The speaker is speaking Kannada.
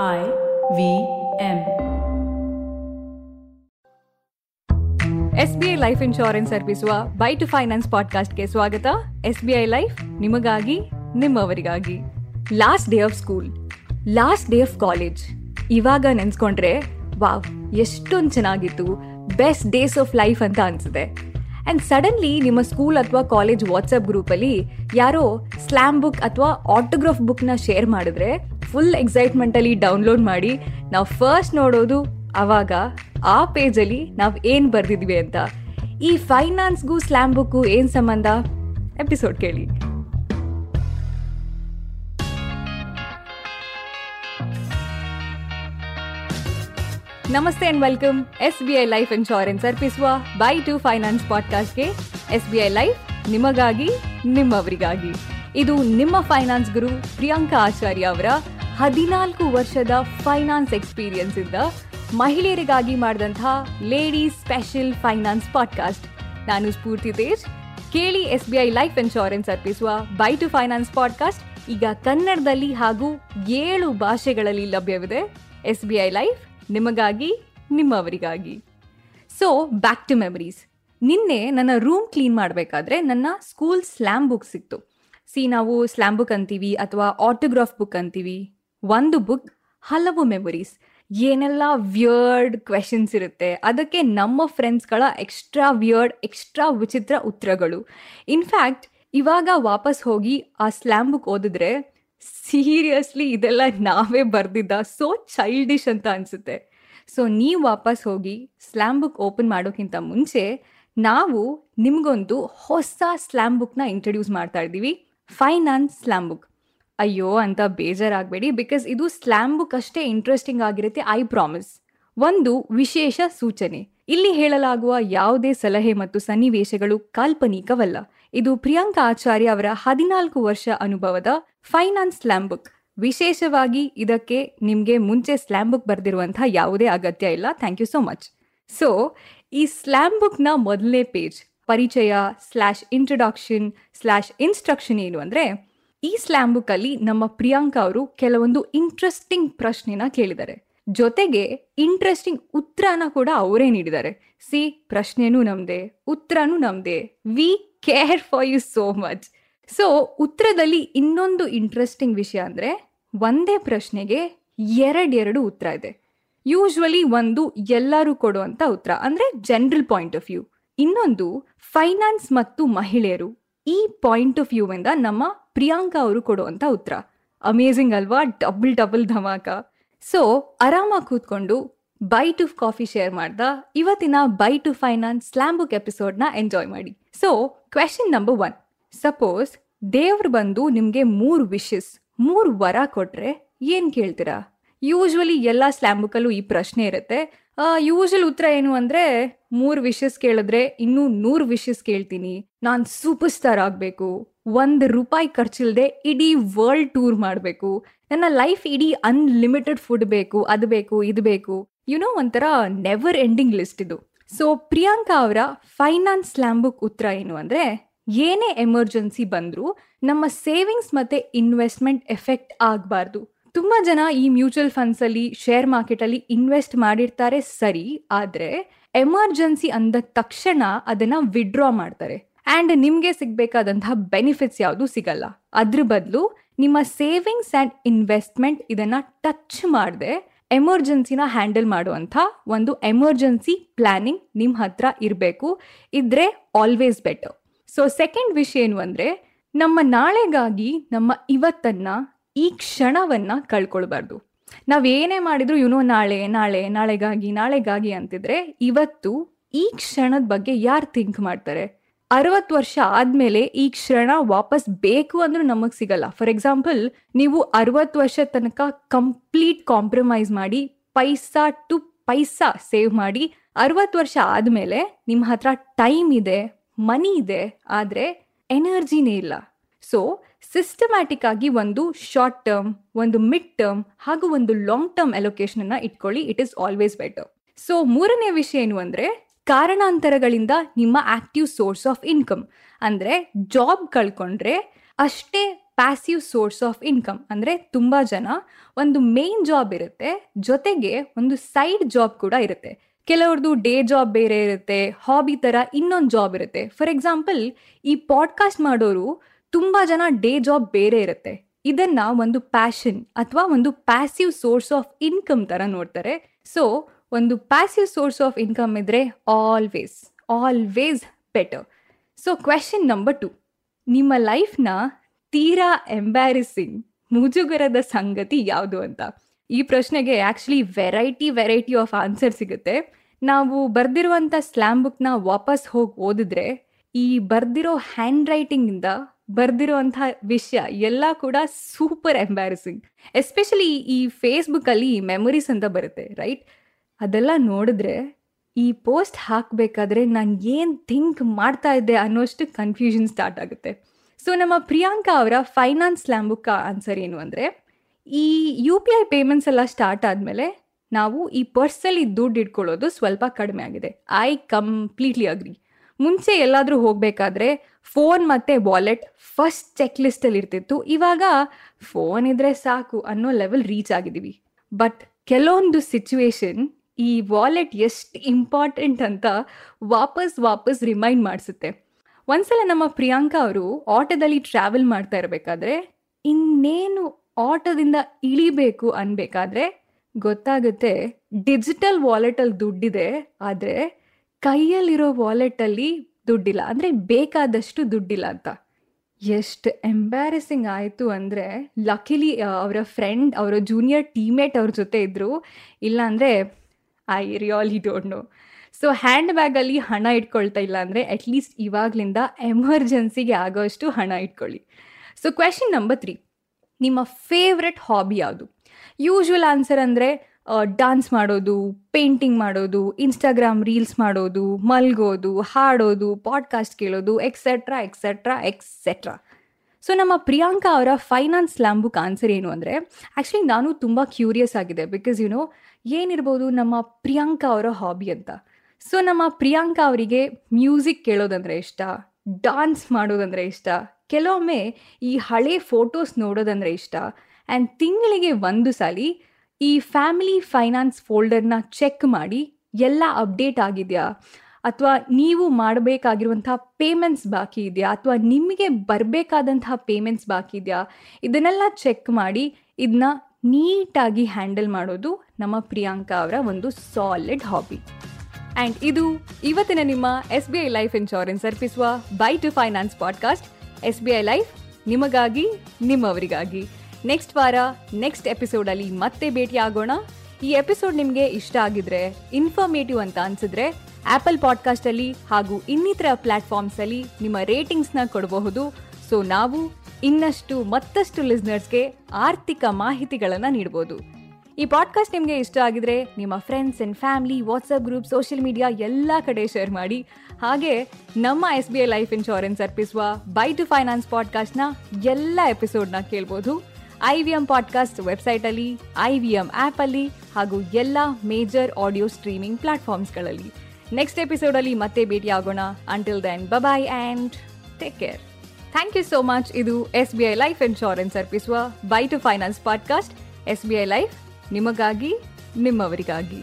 I V M. S B I life insurance ಅರ್ಪಿಸುವ ಬೈ ಟು ಫೈನಾನ್ಸ್ ಪಾಡ್ಕಾಸ್ಟ್ಗೆ ಸ್ವಾಗತ. ಎಸ್ ಬಿ ಐ ಲೈಫ್ ನಿಮಗಾಗಿ, ನಿಮ್ಮವರಿಗಾಗಿ. Last day of school last day of college ಇವಾಗ ನೆನ್ಸ್ಕೊಂಡ್ರೆ, ವಾವ್, ಎಷ್ಟೊಂದು ಚೆನ್ನಾಗಿತ್ತು. ಬೆಸ್ಟ್ ಡೇಸ್ ಆಫ್ ಲೈಫ್ ಅಂತ ಅನ್ಸುತ್ತೆ. ಆ್ಯಂಡ್ ಸಡನ್ಲಿ ನಿಮ್ಮ ಸ್ಕೂಲ್ ಅಥವಾ ಕಾಲೇಜ್ ವಾಟ್ಸಪ್ ಗ್ರೂಪಲ್ಲಿ ಯಾರೋ ಸ್ಲ್ಯಾಮ್ ಬುಕ್ ಅಥವಾ ಆಟೋಗ್ರಾಫ್ ಬುಕ್ನ ಶೇರ್ ಮಾಡಿದ್ರೆ ಫುಲ್ ಎಕ್ಸೈಟ್ಮೆಂಟಲ್ಲಿ ಡೌನ್ಲೋಡ್ ಮಾಡಿ, ನಾವು ಫಸ್ಟ್ ನೋಡೋದು ಅವಾಗ ಆ ಪೇಜಲ್ಲಿ ನಾವು ಏನು ಬರ್ದಿದ್ವಿ ಅಂತ. ಈ ಫೈನಾನ್ಸ್ಗೂ ಸ್ಲ್ಯಾಮ್ ಬುಕ್ಕು ಏನು ಸಂಬಂಧ? ಎಪಿಸೋಡ್ ಕೇಳಿ. ನಮಸ್ತೆ and welcome S B I life insurance ಅರ್ಪಿಸುವ ಬೈ ಟು ಫೈನಾನ್ಸ್ ಪಾಡ್ಕಾಸ್ಟ್ಗೆ ಎಸ್ ಬಿ ಐ ಲೈಫ್ ನಿಮಗಾಗಿ, ನಿಮ್ಮವರಿಗಾಗಿ. ಇದು ನಿಮ್ಮ ಫೈನಾನ್ಸ್ ಗುರು ಪ್ರಿಯಾಂಕಾ ಆಚಾರ್ಯ ಅವರ ಹದಿನಾಲ್ಕು ವರ್ಷದ ಫೈನಾನ್ಸ್ ಎಕ್ಸ್ಪೀರಿಯನ್ಸ್ ಇಂದ ಮಹಿಳೆಯರಿಗಾಗಿ ಮಾಡಿದಂತಹ ಲೇಡೀಸ್ ಸ್ಪೆಷಲ್ ಫೈನಾನ್ಸ್ ಪಾಡ್ಕಾಸ್ಟ್. ನಾನು ಸ್ಫೂರ್ತಿ ತೇಜ್. ಕೇಳಿ S B I life insurance ಅರ್ಪಿಸುವ ಬೈ ಟು ಫೈನಾನ್ಸ್ ಪಾಡ್ಕಾಸ್ಟ್ ಈಗ ಕನ್ನಡದಲ್ಲಿ ಹಾಗೂ ಏಳು ಭಾಷೆಗಳಲ್ಲಿ ಲಭ್ಯವಿದೆ. ಎಸ್ ಬಿ ಐ ಲೈಫ್ ನಿಮಗಾಗಿ, ನಿಮ್ಮವರಿಗಾಗಿ. ಸೊ ಬ್ಯಾಕ್ ಟು ಮೆಮರೀಸ್ ನಿನ್ನೆ ನನ್ನ ರೂಮ್ ಕ್ಲೀನ್ ಮಾಡಬೇಕಾದ್ರೆ ನನ್ನ ಸ್ಕೂಲ್ ಸ್ಲ್ಯಾಮ್ ಬುಕ್ ಸಿಕ್ತು. ಸಿ ನಾವು ಸ್ಲ್ಯಾಮ್ ಬುಕ್ ಅಂತೀವಿ ಅಥವಾ ಆಟೋಗ್ರಾಫ್ ಬುಕ್ ಅಂತೀವಿ. ಒಂದು ಬುಕ್ ಹಲವು ಮೆಮೊರೀಸ್ ಏನೆಲ್ಲ ವಿಯರ್ಡ್ ಕ್ವೆಶನ್ಸ್ ಇರುತ್ತೆ. ಅದಕ್ಕೆ ನಮ್ಮ ಫ್ರೆಂಡ್ಸ್ಗಳ ಎಕ್ಸ್ಟ್ರಾ ವಿಯರ್ಡ್ ಎಕ್ಸ್ಟ್ರಾ ವಿಚಿತ್ರ ಉತ್ತರಗಳು. ಇನ್ಫ್ಯಾಕ್ಟ್ ಇವಾಗ ವಾಪಸ್ ಹೋಗಿ ಆ ಸ್ಲ್ಯಾಮ್ ಬುಕ್ ಓದಿದ್ರೆ ಸೀರಿಯಸ್ಲಿ ಇದೆಲ್ಲ ನಾವೇ ಬರೆದಿದ್ದ ಸೋ ಚೈಲ್ಡಿಶ್ ಅಂತ ಅನಿಸುತ್ತೆ. ಸೊ ನೀವು ವಾಪಸ್ ಹೋಗಿ ಸ್ಲ್ಯಾಮ್ ಬುಕ್ ಓಪನ್ ಮಾಡೋಕ್ಕಿಂತ ಮುಂಚೆ ನಾವು ನಿಮಗೊಂದು ಹೊಸ ಸ್ಲ್ಯಾಮ್ ಬುಕ್ನ ಇಂಟ್ರಡ್ಯೂಸ್ ಮಾಡ್ತಾ ಇದ್ದೀವಿ. ಫೈನಾನ್ಸ್ ಸ್ಲ್ಯಾಮ್ ಬುಕ್ ಅಯ್ಯೋ ಅಂತ ಬೇಜಾರಾಗಬೇಡಿ ಬಿಕಾಸ್ ಇದು ಸ್ಲ್ಯಾಮ್ ಬುಕ್ ಅಷ್ಟೇ ಇಂಟ್ರೆಸ್ಟಿಂಗ್ ಆಗಿರುತ್ತೆ ಐ ಪ್ರಾಮಿಸ್ ಒಂದು ವಿಶೇಷ ಸೂಚನೆ. ಇಲ್ಲಿ ಹೇಳಲಾಗುವ ಯಾವುದೇ ಸಲಹೆ ಮತ್ತು ಸನ್ನಿವೇಶಗಳು ಕಾಲ್ಪನಿಕವಲ್ಲ. ಇದು ಪ್ರಿಯಾಂಕಾ ಆಚಾರ್ಯ ಅವರ ಹದಿನಾಲ್ಕು ವರ್ಷ ಅನುಭವದ ಫೈನಾನ್ಸ್ ಸ್ಲ್ಯಾಮ್ ಬುಕ್ ವಿಶೇಷವಾಗಿ ಇದಕ್ಕೆ ನಿಮಗೆ ಮುಂಚೆ ಸ್ಲ್ಯಾಮ್ ಬುಕ್ ಬರೆದಿರುವಂತಹ ಯಾವುದೇ ಅಗತ್ಯ ಇಲ್ಲ. Thank you so much so ಈ ಸ್ಲ್ಯಾಮ್ ಬುಕ್ನ ಮೊದಲನೇ ಪೇಜ್ ಪರಿಚಯ ಸ್ಲ್ಯಾಶ್ ಇಂಟ್ರೊಡಕ್ಷನ್ ಸ್ಲ್ಯಾಶ್ ಇನ್ಸ್ಟ್ರಕ್ಷನ್ ಏನು ಅಂದರೆ ಈ ಸ್ಲ್ಯಾಮ್ ಬುಕ್ಕಲ್ಲಿ ನಮ್ಮ ಪ್ರಿಯಾಂಕಾ ಅವರು ಕೆಲವೊಂದು ಇಂಟ್ರೆಸ್ಟಿಂಗ್ ಪ್ರಶ್ನೆನ ಕೇಳಿದ್ದಾರೆ. ಜೊತೆಗೆ ಇಂಟ್ರೆಸ್ಟಿಂಗ್ ಉತ್ತರನ ಕೂಡ ಅವರೇ ನೀಡಿದ್ದಾರೆ. ಸಿ, ಪ್ರಶ್ನೆನೂ ನಮ್ದೆ, ಉತ್ತರನೂ ನಮ್ದೆ. We care for you so much so ಉತ್ತರದಲ್ಲಿ ಇನ್ನೊಂದು ಇಂಟ್ರೆಸ್ಟಿಂಗ್ ವಿಷಯ ಅಂದರೆ ಒಂದೇ ಪ್ರಶ್ನೆಗೆ ಎರಡೆರಡು ಉತ್ತರ ಇದೆ. ಯೂಶ್ವಲಿ ಒಂದು ಎಲ್ಲರೂ ಕೊಡುವಂಥ ಉತ್ತರ ಅಂದರೆ ಜನರಲ್ ಪಾಯಿಂಟ್ ಆಫ್ ವ್ಯೂ ಇನ್ನೊಂದು ಫೈನಾನ್ಸ್ ಮತ್ತು ಮಹಿಳೆಯರು. ಈ ಪಾಯಿಂಟ್ ಆಫ್ ವ್ಯೂ ಇಂದ ನಮ್ಮ ಪ್ರಿಯಾಂಕಾ ಅವರು ಕೊಡುವಂಥ ಉತ್ತರ. ಅಮೇಝಿಂಗ್ ಅಲ್ವಾ? Double double dhamaka. ಸೊ ಆರಾಮಾಗಿ ಕೂತ್ಕೊಂಡು ಬೈ ಟು ಕಾಫಿ ಶೇರ್ ಮಾಡ್ದ. ಇವತ್ತಿನ bye to finance slam book ಎಪಿಸೋಡ್ನ enjoy ಮಾಡಿ. So question number one suppose ದೇವ್ರು ಬಂದು ನಿಮಗೆ ಮೂರು ವಿಶಸ್ ಮೂರು ವರ ಕೊಟ್ರೆ ಏನು ಕೇಳ್ತೀರಾ? ಯೂಶ್ವಲಿ ಎಲ್ಲ ಸ್ಲಾಮ್ ಈ ಪ್ರಶ್ನೆ ಇರುತ್ತೆ. ಯೂಶಲ್ ಉತ್ತರ ಏನು ಅಂದರೆ ಮೂರು ವಿಷಸ್ ಕೇಳಿದ್ರೆ ಇನ್ನೂ ನೂರು ವಿಷಸ್ ಕೇಳ್ತೀನಿ. ನಾನು ಸೂಪರ್ ಸ್ಟಾರ್ ಆಗಬೇಕು. ಒಂದು ರೂಪಾಯಿ ಖರ್ಚಿಲ್ಲದೆ ಇಡೀ ವರ್ಲ್ಡ್ ಟೂರ್ ಮಾಡಬೇಕು. ನನ್ನ ಲೈಫ್ ಇಡೀ ಅನ್ಲಿಮಿಟೆಡ್ ಫುಡ್ ಬೇಕು, ಅದು ಬೇಕು, ಇದು ಬೇಕು. ಯುನೋ ಒಂಥರ ನೆವರ್ ಎಂಡಿಂಗ್ ಲಿಸ್ಟ್ ಇದು. ಸೊ ಪ್ರಿಯಾಂಕಾ ಅವರ ಫೈನಾನ್ಸ್ ಸ್ಲ್ಯಾಮ್ ಬುಕ್ ಉತ್ತರ ಏನು ಅಂದರೆ, ಏನೇ ಎಮರ್ಜೆನ್ಸಿ ಬಂದರೂ ನಮ್ಮ ಸೇವಿಂಗ್ಸ್ ಮತ್ತು ಇನ್ವೆಸ್ಟ್ಮೆಂಟ್ ಎಫೆಕ್ಟ್ ಆಗಬಾರ್ದು. ತುಂಬ ಜನ ಈ ಮ್ಯೂಚುವಲ್ ಫಂಡ್ಸಲ್ಲಿ, ಶೇರ್ ಮಾರ್ಕೆಟಲ್ಲಿ ಇನ್ವೆಸ್ಟ್ ಮಾಡಿರ್ತಾರೆ ಸರಿ, ಆದರೆ ಎಮರ್ಜೆನ್ಸಿ ಅಂದ ತಕ್ಷಣ ಅದನ್ನು ವಿಡ್ರಾ ಮಾಡ್ತಾರೆ. ಆ್ಯಂಡ್ ನಿಮಗೆ ಸಿಗಬೇಕಾದಂತಹ ಬೆನಿಫಿಟ್ಸ್ ಯಾವುದು ಸಿಗಲ್ಲ. ಅದ್ರ ಬದಲು ನಿಮ್ಮ ಸೇವಿಂಗ್ಸ್ ಆ್ಯಂಡ್ ಇನ್ವೆಸ್ಟ್ಮೆಂಟ್ ಇದನ್ನು ಟಚ್ ಮಾಡದೆ ಎಮರ್ಜೆನ್ಸಿನ ಹ್ಯಾಂಡಲ್ ಮಾಡುವಂಥ ಒಂದು ಎಮರ್ಜೆನ್ಸಿ ಪ್ಲ್ಯಾನಿಂಗ್ ನಿಮ್ಮ ಹತ್ರ ಇರಬೇಕು. ಇದ್ರೆ ಆಲ್ವೇಸ್ ಬೆಟರ್ ಸೊ ಸೆಕೆಂಡ್ ವಿಷಯ ಏನು ಅಂದರೆ, ನಮ್ಮ ನಾಳೆಗಾಗಿ ನಮ್ಮ ಇವತ್ತನ್ನು ಈ ಕ್ಷಣವನ್ನು ಕಳ್ಕೊಳ್ಬಾರ್ದು. ನಾವೇನೇ ಮಾಡಿದ್ರು ಇವನು ನಾಳೆ ನಾಳೆ, ನಾಳೆಗಾಗಿ ನಾಳೆಗಾಗಿ ಅಂತಿದ್ರೆ, ಇವತ್ತು ಈ ಕ್ಷಣದ ಬಗ್ಗೆ ಯಾರು ಥಿಂಕ್ ಮಾಡ್ತಾರೆ? ಅರವತ್ತು ವರ್ಷ ಆದಮೇಲೆ ಈ ಕ್ಷಣ ವಾಪಸ್ ಬೇಕು ಅಂದ್ರೂ ನಮಗೆ ಸಿಗಲ್ಲ. ಫಾರ್ ಎಕ್ಸಾಂಪಲ್ ನೀವು ಅರವತ್ತು ವರ್ಷ ತನಕ ಕಂಪ್ಲೀಟ್ ಕಾಂಪ್ರಮೈಸ್ ಮಾಡಿ, ಪೈಸಾ ಟು ಪೈಸಾ ಸೇವ್ ಮಾಡಿ, ಅರವತ್ತು ವರ್ಷ ಆದಮೇಲೆ ನಿಮ್ಮ ಹತ್ರ ಟೈಮ್ ಇದೆ ಮನಿ ಇದೆ, ಆದರೆ ಎನರ್ಜಿನೇ ಇಲ್ಲ. ಸೊ ಸಿಸ್ಟಮ್ಯಾಟಿಕ್ ಆಗಿ ಒಂದು ಶಾರ್ಟ್ ಟರ್ಮ್ ಒಂದು ಮಿಡ್ ಟರ್ಮ್ ಹಾಗೂ ಒಂದು ಲಾಂಗ್ ಟರ್ಮ್ ಅಲೊಕೇಶನ್ ಇಟ್ಕೊಳ್ಳಿ. It is always better so ಮೂರನೇ ವಿಷಯ ಏನು ಅಂದರೆ, ಕಾರಣಾಂತರಗಳಿಂದ ನಿಮ್ಮ ಆಕ್ಟಿವ್ ಸೋರ್ಸ್ ಆಫ್ ಇನ್ಕಮ್ ಅಂದರೆ ಜಾಬ್ ಕಳ್ಕೊಂಡ್ರೆ ಅಷ್ಟೇ ಪ್ಯಾಸಿವ್ ಸೋರ್ಸ್ ಆಫ್ ಇನ್ಕಮ್ ಅಂದರೆ, ತುಂಬ ಜನ ಒಂದು ಮೇನ್ ಜಾಬ್ ಇರುತ್ತೆ, ಜೊತೆಗೆ ಒಂದು ಸೈಡ್ ಜಾಬ್ ಕೂಡ ಇರುತ್ತೆ. ಕೆಲವ್ರದ್ದು ಡೇ ಜಾಬ್ ಬೇರೆ ಇರುತ್ತೆ ಹಾಬಿ ಥರ ಇನ್ನೊಂದು ಜಾಬ್ ಇರುತ್ತೆ. ಫಾರ್ ಎಕ್ಸಾಂಪಲ್ ಈ ಪಾಡ್ಕಾಸ್ಟ್ ಮಾಡೋರು ತುಂಬ ಜನ ಡೇ ಜಾಬ್ ಬೇರೆ ಇರುತ್ತೆ. ಇದನ್ನ ಒಂದು ಪ್ಯಾಷನ್ ಅಥವಾ ಒಂದು ಪ್ಯಾಸಿವ್ ಸೋರ್ಸ್ ಆಫ್ ಇನ್ಕಮ್ ಥರ ನೋಡ್ತಾರೆ. ಸೊ ಒಂದು ಪ್ಯಾಸಿವ್ ಸೋರ್ಸ್ ಆಫ್ ಇನ್ಕಮ್ ಇದ್ರೆ always always better so question number two ನಿಮ್ಮ ಲೈಫ್ನ ತೀರಾ ಎಂಬ್ಯಾರಿಸಿಂಗ್ ಮುಜುಗರದ ಸಂಗತಿ ಯಾವುದು ಅಂತ? ಈ ಪ್ರಶ್ನೆಗೆ actually variety variety of answer ಸಿಗುತ್ತೆ. ನಾವು ಬರೆದಿರುವಂಥ ಸ್ಲ್ಯಾಮ್ ಬುಕ್ನ ವಾಪಸ್ ಹೋಗಿ ಓದಿದ್ರೆ, ಈ ಬರ್ದಿರೋ ಹ್ಯಾಂಡ್ ರೈಟಿಂಗಿಂದ ಬರ್ದಿರೋಂಥ ವಿಷಯ ಎಲ್ಲ ಕೂಡ ಸೂಪರ್ ಎಂಬ್ಯಾರಸಿಂಗ್ ಎಸ್ಪೆಷಲಿ ಈ ಫೇಸ್ಬುಕ್ಕಲ್ಲಿ ಮೆಮೊರೀಸ್ ಅಂತ ಬರುತ್ತೆ ರೈಟ್ ಅದೆಲ್ಲ ನೋಡಿದ್ರೆ ಈ ಪೋಸ್ಟ್ ಹಾಕಬೇಕಾದ್ರೆ ನಾನು ಏನು ಥಿಂಕ್ ಮಾಡ್ತಾ ಇದ್ದೆ ಅನ್ನೋಷ್ಟು ಕನ್ಫ್ಯೂಷನ್ ಸ್ಟಾರ್ಟ್ ಆಗುತ್ತೆ. ಸೊ ನಮ್ಮ ಪ್ರಿಯಾಂಕಾ ಅವರ ಫೈನಾನ್ಸ್ ಲ್ಯಾಂಬುಕ್ಕ ಆನ್ಸರ್ ಏನು ಅಂದರೆ, ಈ ಯು ಪಿ ಐ ಪೇಮೆಂಟ್ಸ್ ಎಲ್ಲ ಸ್ಟಾರ್ಟ್ ಆದಮೇಲೆ ನಾವು ಈ ಪರ್ಸಲ್ಲಿ ದುಡ್ಡು ಇಟ್ಕೊಳ್ಳೋದು ಸ್ವಲ್ಪ ಕಡಿಮೆ ಆಗಿದೆ. ಐ ಕಂಪ್ಲೀಟ್ಲಿ ಅಗ್ರಿ ಮುಂಚೆ ಎಲ್ಲಾದರೂ ಹೋಗಬೇಕಾದ್ರೆ ಫೋನ್ ಮತ್ತು ವಾಲೆಟ್ ಫಸ್ಟ್ ಚೆಕ್ ಲಿಸ್ಟಲ್ಲಿ ಇರ್ತಿತ್ತು. ಇವಾಗ ಫೋನ್ ಇದ್ರೆ ಸಾಕು ಅನ್ನೋ ಲೆವೆಲ್ ರೀಚ್ ಆಗಿದ್ದೀವಿ ಬಟ್ ಕೆಲವೊಂದು ಸಿಚುವೇಶನ್ ಈ ವಾಲೆಟ್ ಎಷ್ಟು ಇಂಪಾರ್ಟೆಂಟ್ ಅಂತ ವಾಪಸ್ ವಾಪಸ್ ರಿಮೈಂಡ್ ಮಾಡಿಸುತ್ತೆ. ಒಂದ್ಸಲ ನಮ್ಮ ಪ್ರಿಯಾಂಕಾ ಅವರು ಆಟೋದಲ್ಲಿ ಟ್ರಾವೆಲ್ ಮಾಡ್ತಾ ಇರಬೇಕಾದ್ರೆ ಇನ್ನೇನು ಆಟೋದಿಂದ ಇಳಿಬೇಕು ಅನ್ಬೇಕಾದ್ರೆ ಗೊತ್ತಾಗುತ್ತೆ ಡಿಜಿಟಲ್ ವಾಲೆಟಲ್ಲಿ ದುಡ್ಡಿದೆ, ಆದರೆ ಕೈಯಲ್ಲಿರೋ ವಾಲೆಟಲ್ಲಿ ದುಡ್ಡಿಲ್ಲ. ಅಂದರೆ ಬೇಕಾದಷ್ಟು ದುಡ್ಡಿಲ್ಲ ಅಂತ. ಎಷ್ಟು ಎಂಬ್ಯಾರಸಿಂಗ್ ಆಯಿತು ಅಂದರೆ ಲಕಿಲಿ ಅವರ ಫ್ರೆಂಡ್ ಅವರ ಜೂನಿಯರ್ ಟೀಮೇಟ್ ಅವ್ರ ಜೊತೆ ಇದ್ದರು ಇಲ್ಲಾಂದರೆ I really don't know so hand ಬ್ಯಾಗಲ್ಲಿ ಹಣ ಇಟ್ಕೊಳ್ತಾ ಇಲ್ಲ ಅಂದರೆ ಅಟ್ಲೀಸ್ಟ್ ಇವಾಗಲಿಂದ ಎಮರ್ಜೆನ್ಸಿಗೆ ಆಗೋಷ್ಟು ಹಣ ಇಟ್ಕೊಳ್ಳಿ. ಸೊ ಕ್ವೆಶನ್ ನಂಬರ್ ತ್ರೀ ನಿಮ್ಮ ಫೇವ್ರೆಟ್ ಹಾಬಿ ಯಾವುದು? ಯೂಶ್ವಲ್ ಆನ್ಸರ್ ಅಂದರೆ ಡಾನ್ಸ್ ಮಾಡೋದು ಪೇಂಟಿಂಗ್ ಮಾಡೋದು ಇನ್ಸ್ಟಾಗ್ರಾಮ್ ರೀಲ್ಸ್ ಮಾಡೋದು, ಮಲ್ಗೋದು, ಹಾಡೋದು ಪಾಡ್ಕಾಸ್ಟ್ ಕೇಳೋದು ಎಕ್ಸೆಟ್ರಾ ಎಕ್ಸೆಟ್ರಾ ಎಕ್ಸೆಟ್ರಾ ಸೊ ನಮ್ಮ ಪ್ರಿಯಾಂಕಾ ಅವರ ಫೈನಾನ್ಸ್ ಲ್ಯಾಂಬುಕ್ ಆನ್ಸರ್ ಏನು ಅಂದರೆ ಆ್ಯಕ್ಚುಲಿ ನಾನು ತುಂಬ ಕ್ಯೂರಿಯಸ್ ಆಗಿದೆ ಬಿಕಾಸ್ ಯು ನೋ ಏನಿರ್ಬೋದು ನಮ್ಮ ಪ್ರಿಯಾಂಕಾ ಅವರ ಹಾಬಿ ಅಂತ. ಸೊ ನಮ್ಮ ಪ್ರಿಯಾಂಕಾ ಅವರಿಗೆ ಮ್ಯೂಸಿಕ್ ಕೇಳೋದಂದರೆ ಇಷ್ಟ ಡಾನ್ಸ್ ಮಾಡೋದಂದರೆ ಇಷ್ಟ, ಕೆಲವೊಮ್ಮೆ ಈ ಹಳೆ ಫೋಟೋಸ್ ನೋಡೋದಂದರೆ ಇಷ್ಟ ಆ್ಯಂಡ್ ತಿಂಗಳಿಗೆ ಒಂದು ಸಲ ಈ ಫ್ಯಾಮಿಲಿ ಫೈನಾನ್ಸ್ ಫೋಲ್ಡರ್ನ ಚೆಕ್ ಮಾಡಿ ಎಲ್ಲ ಅಪ್ಡೇಟ್ ಆಗಿದೆಯಾ? ಅಥವಾ ನೀವು ಮಾಡಬೇಕಾಗಿರುವಂಥ ಪೇಮೆಂಟ್ಸ್ ಬಾಕಿ ಇದೆಯಾ? ಅಥವಾ ನಿಮಗೆ ಬರಬೇಕಾದಂತಹ ಪೇಮೆಂಟ್ಸ್ ಬಾಕಿ ಇದೆಯಾ? ಇದನ್ನೆಲ್ಲ ಚೆಕ್ ಮಾಡಿ ಇದನ್ನ ನೀಟಾಗಿ ಹ್ಯಾಂಡಲ್ ಮಾಡೋದು ನಮ್ಮ ಪ್ರಿಯಾಂಕಾ ಅವರ ಒಂದು ಸಾಲಿಡ್ ಹಾಬಿ. ಆ್ಯಂಡ್ ಇದು ಇವತ್ತಿನ ನಿಮ್ಮ S B I life insurance ಅರ್ಪಿಸುವ bye to finance podcast. S B I life ನಿಮಗಾಗಿ, ನಿಮ್ಮವರಿಗಾಗಿ. ನೆಕ್ಸ್ಟ್ ವಾರ ನೆಕ್ಸ್ಟ್ ಎಪಿಸೋಡಲ್ಲಿ ಮತ್ತೆ ಭೇಟಿ ಆಗೋಣ ಈ ಎಪಿಸೋಡ್ ನಿಮಗೆ ಇಷ್ಟ ಆಗಿದ್ರೆ ಇನ್ಫಾರ್ಮೇಟಿವ್ ಅಂತ ಅನ್ಸಿದ್ರೆ ಆಪಲ್ ಪಾಡ್ಕಾಸ್ಟಲ್ಲಿ ಹಾಗೂ ಇನ್ನಿತರ ಪ್ಲಾಟ್ಫಾರ್ಮ್ಸಲ್ಲಿ ನಿಮ್ಮ ರೇಟಿಂಗ್ಸ್ನ ಕೊಡಬಹುದು. ಸೊ ನಾವು ಇನ್ನಷ್ಟು ಮತ್ತಷ್ಟು ಲಿಸ್ನರ್ಸ್ಗೆ ಆರ್ಥಿಕ ಮಾಹಿತಿಗಳನ್ನು ನೀಡ್ಬೋದು. ಈ ಪಾಡ್ಕಾಸ್ಟ್ ನಿಮಗೆ ಇಷ್ಟ ಆಗಿದ್ರೆ, ನಿಮ್ಮ friends and family WhatsApp group social media ಎಲ್ಲ ಕಡೆ ಶೇರ್ ಮಾಡಿ. ಹಾಗೆ ನಮ್ಮ S B I life insurance ಅರ್ಪಿಸುವ ಬೈ ಟು ಫೈನಾನ್ಸ್ ಪಾಡ್ಕಾಸ್ಟ್ನ ಎಲ್ಲ ಎಪಿಸೋಡ್ನ ಕೇಳ್ಬೋದು. ಐ ವಿ ಎಂ ಪಾಡ್ಕಾಸ್ಟ್ ವೆಬ್ಸೈಟಲ್ಲಿ ಐ ವಿ ಎಂ ಆ್ಯಪಲ್ಲಿ ಹಾಗೂ ಎಲ್ಲ ಮೇಜರ್ ಆಡಿಯೋ ಸ್ಟ್ರೀಮಿಂಗ್ ಪ್ಲಾಟ್ಫಾರ್ಮ್ಸ್ಗಳಲ್ಲಿ ನೆಕ್ಸ್ಟ್ ಎಪಿಸೋಡಲ್ಲಿ ಮತ್ತೆ ಭೇಟಿ ಆಗೋಣ until then bye bye and take care thank you so much ಇದು S B I life insurance ಅರ್ಪಿಸುವ bye to finance podcast S B I life ನಿಮಗಾಗಿ, ನಿಮ್ಮವರಿಗಾಗಿ.